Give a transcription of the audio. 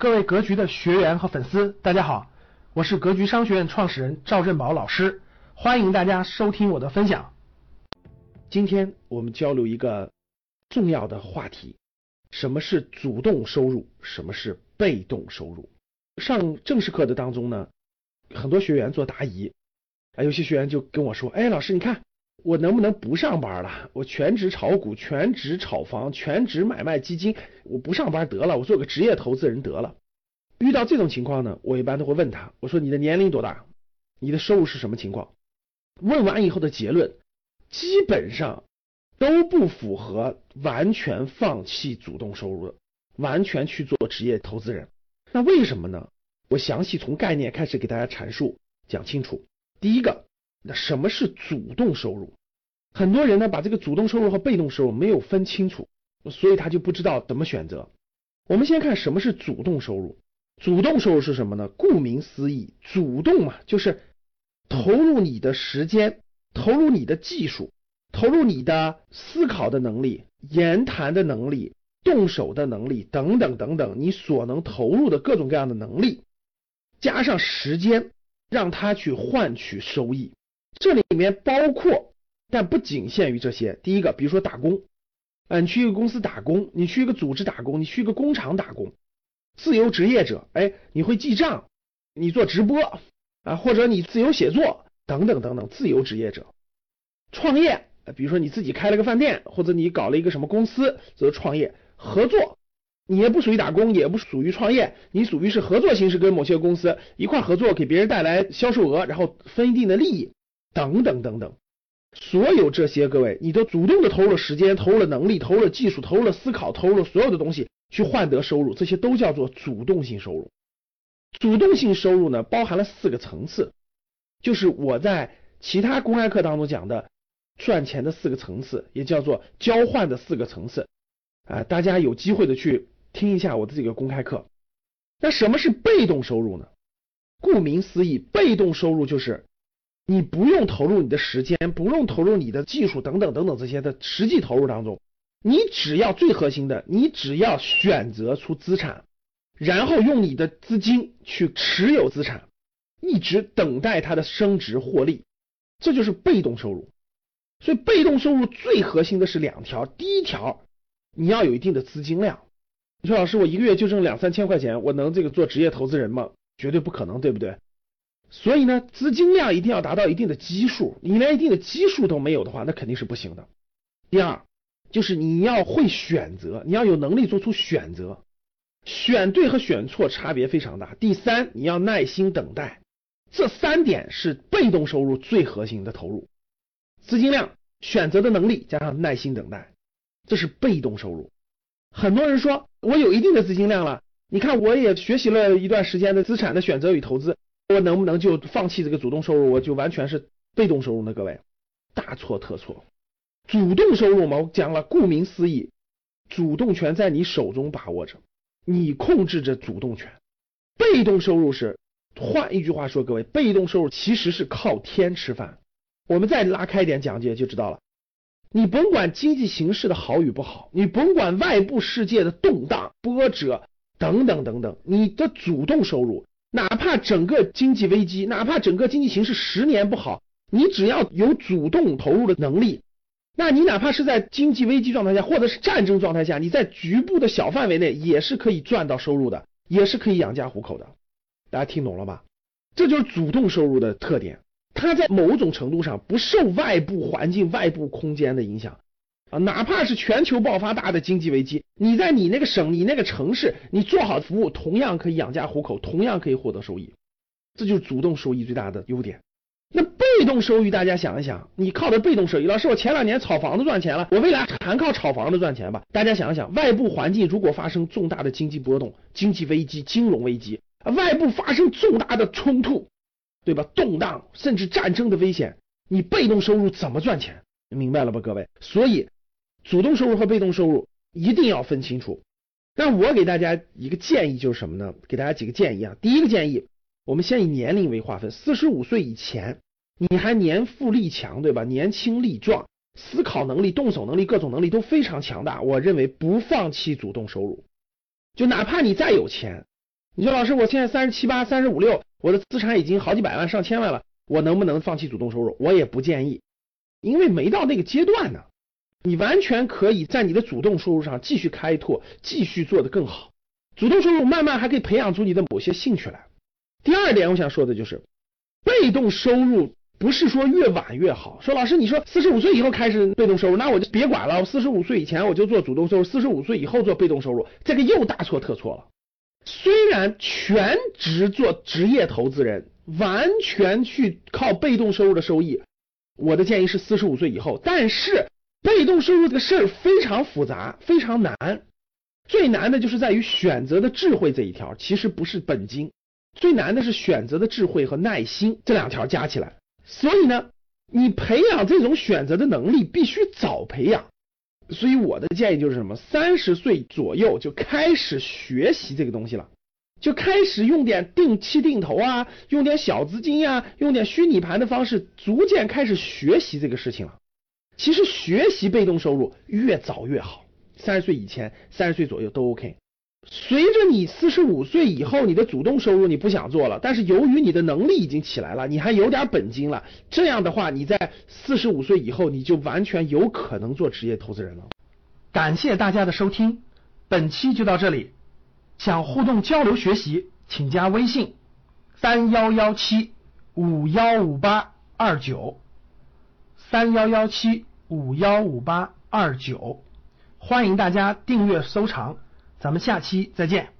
各位格局的学员和粉丝，大家好，我是格局商学院创始人赵振宝老师，欢迎大家收听我的分享。今天我们交流一个重要的话题：什么是主动收入，什么是被动收入？上正式课的当中呢，很多学员做答疑，啊，有些学员就跟我说：“哎，老师，你看我能不能不上班了？我全职炒股，全职炒房，全职买卖基金，我不上班得了，我做个职业投资人得了。”遇到这种情况呢，我一般都会问他，我说：“你的年龄多大？你的收入是什么情况？”问完以后的结论，基本上都不符合完全放弃主动收入的，完全去做职业投资人。那为什么呢？我详细从概念开始给大家阐述，讲清楚。第一个，那什么是主动收入？很多人呢把这个主动收入和被动收入没有分清楚，所以他就不知道怎么选择。我们先看什么是主动收入。主动收入是什么呢？顾名思义，主动嘛，就是投入你的时间，投入你的技术，投入你的思考的能力、言谈的能力、动手的能力等等等等，你所能投入的各种各样的能力，加上时间，让他去换取收益。这里面包括，但不仅限于这些。第一个，比如说打工，啊，你去一个公司打工，你去一个组织打工，你去一个工厂打工。自由职业者，哎，你会记账，你做直播啊，或者你自由写作等等等等。自由职业者，创业，比如说你自己开了个饭店，或者你搞了一个什么公司，这是创业。合作，你也不属于打工，也不属于创业，你属于是合作形式，跟某些公司一块合作，给别人带来销售额，然后分一定的利益，等等等等。所有这些，各位，你都主动的投入了时间，投入了能力，投入了技术，投入了思考，投入了所有的东西。去换得收入，这些都叫做主动性收入。主动性收入呢，包含了四个层次，就是我在其他公开课当中讲的赚钱的四个层次，也叫做交换的四个层次。啊，大家有机会的去听一下我的这个公开课。那什么是被动收入呢？顾名思义，被动收入就是你不用投入你的时间，不用投入你的技术等等等等这些的实际投入当中。你只要最核心的，你只要选择出资产，然后用你的资金去持有资产，一直等待它的升值获利，这就是被动收入。所以被动收入最核心的是两条，第一条你要有一定的资金量。你说老师，我一个月就挣两三千块钱，我能这个做职业投资人吗？绝对不可能，对不对？所以呢，资金量一定要达到一定的基数，你连一定的基数都没有的话，那肯定是不行的。第二。就是你要会选择，你要有能力做出选择，选对和选错差别非常大。第三，你要耐心等待，这三点是被动收入最核心的投入：资金量、选择的能力加上耐心等待，这是被动收入。很多人说，我有一定的资金量了，你看我也学习了一段时间的资产的选择与投资，我能不能就放弃这个主动收入，我就完全是被动收入呢？各位，大错特错。主动收入嘛，我讲了，顾名思义，主动权在你手中把握着，你控制着主动权。被动收入是，换一句话说，各位，被动收入其实是靠天吃饭。我们再拉开一点讲解就知道了。你甭管经济形势的好与不好，你甭管外部世界的动荡波折等等等等，你的主动收入，哪怕整个经济危机，哪怕整个经济形势十年不好，你只要有主动投入的能力。那你哪怕是在经济危机状态下，或者是战争状态下，你在局部的小范围内也是可以赚到收入的，也是可以养家糊口的。大家听懂了吧？这就是主动收入的特点，它在某种程度上不受外部环境、外部空间的影响啊。哪怕是全球爆发大的经济危机，你在你那个省、你那个城市，你做好服务，同样可以养家糊口，同样可以获得收益。这就是主动收益最大的优点。那被动收益，大家想一想，你靠的被动收益，老师，我前两年炒房子赚钱了，我未来还靠炒房子赚钱吧？大家想一想，外部环境如果发生重大的经济波动、经济危机、金融危机，外部发生重大的冲突，对吧？动荡甚至战争的危险，你被动收入怎么赚钱？明白了吧，各位？所以，主动收入和被动收入一定要分清楚。那我给大家一个建议就是什么呢？给大家几个建议啊。第一个建议。我们先以年龄为划分，四十五岁以前，你还年富力强，对吧？年轻力壮，思考能力、动手能力、各种能力都非常强大。我认为不放弃主动收入，就哪怕你再有钱，你说老师，我现在三十七八、三十五六，我的资产已经好几百万、上千万了，我能不能放弃主动收入？我也不建议，因为没到那个阶段呢。你完全可以在你的主动收入上继续开拓，继续做得更好。主动收入慢慢还可以培养出你的某些兴趣来。第二点，我想说的就是，被动收入不是说越晚越好。说老师，你说四十五岁以后开始被动收入，那我就别管了。我四十五岁以前我就做主动收入，四十五岁以后做被动收入，这个又大错特错了。虽然全职做职业投资人，完全去靠被动收入的收益，我的建议是四十五岁以后。但是被动收入这个事儿非常复杂，非常难。最难的就是在于选择的智慧这一条，其实不是本金，最难的是选择的智慧和耐心这两条加起来。所以呢，你培养这种选择的能力必须早培养。所以我的建议就是什么？三十岁左右就开始学习这个东西了，就开始用点定期定投啊，用点小资金呀，用点虚拟盘的方式，逐渐开始学习这个事情了。其实学习被动收入越早越好。三十岁以前，三十岁左右都 OK。随着你四十五岁以后，你的主动收入你不想做了，但是由于你的能力已经起来了，你还有点本金了，这样的话，你在四十五岁以后，你就完全有可能做职业投资人了。感谢大家的收听，本期就到这里。想互动交流学习，请加微信三幺幺七五幺五八二九三幺幺七五幺五八二九。欢迎大家订阅收藏，咱们下期再见。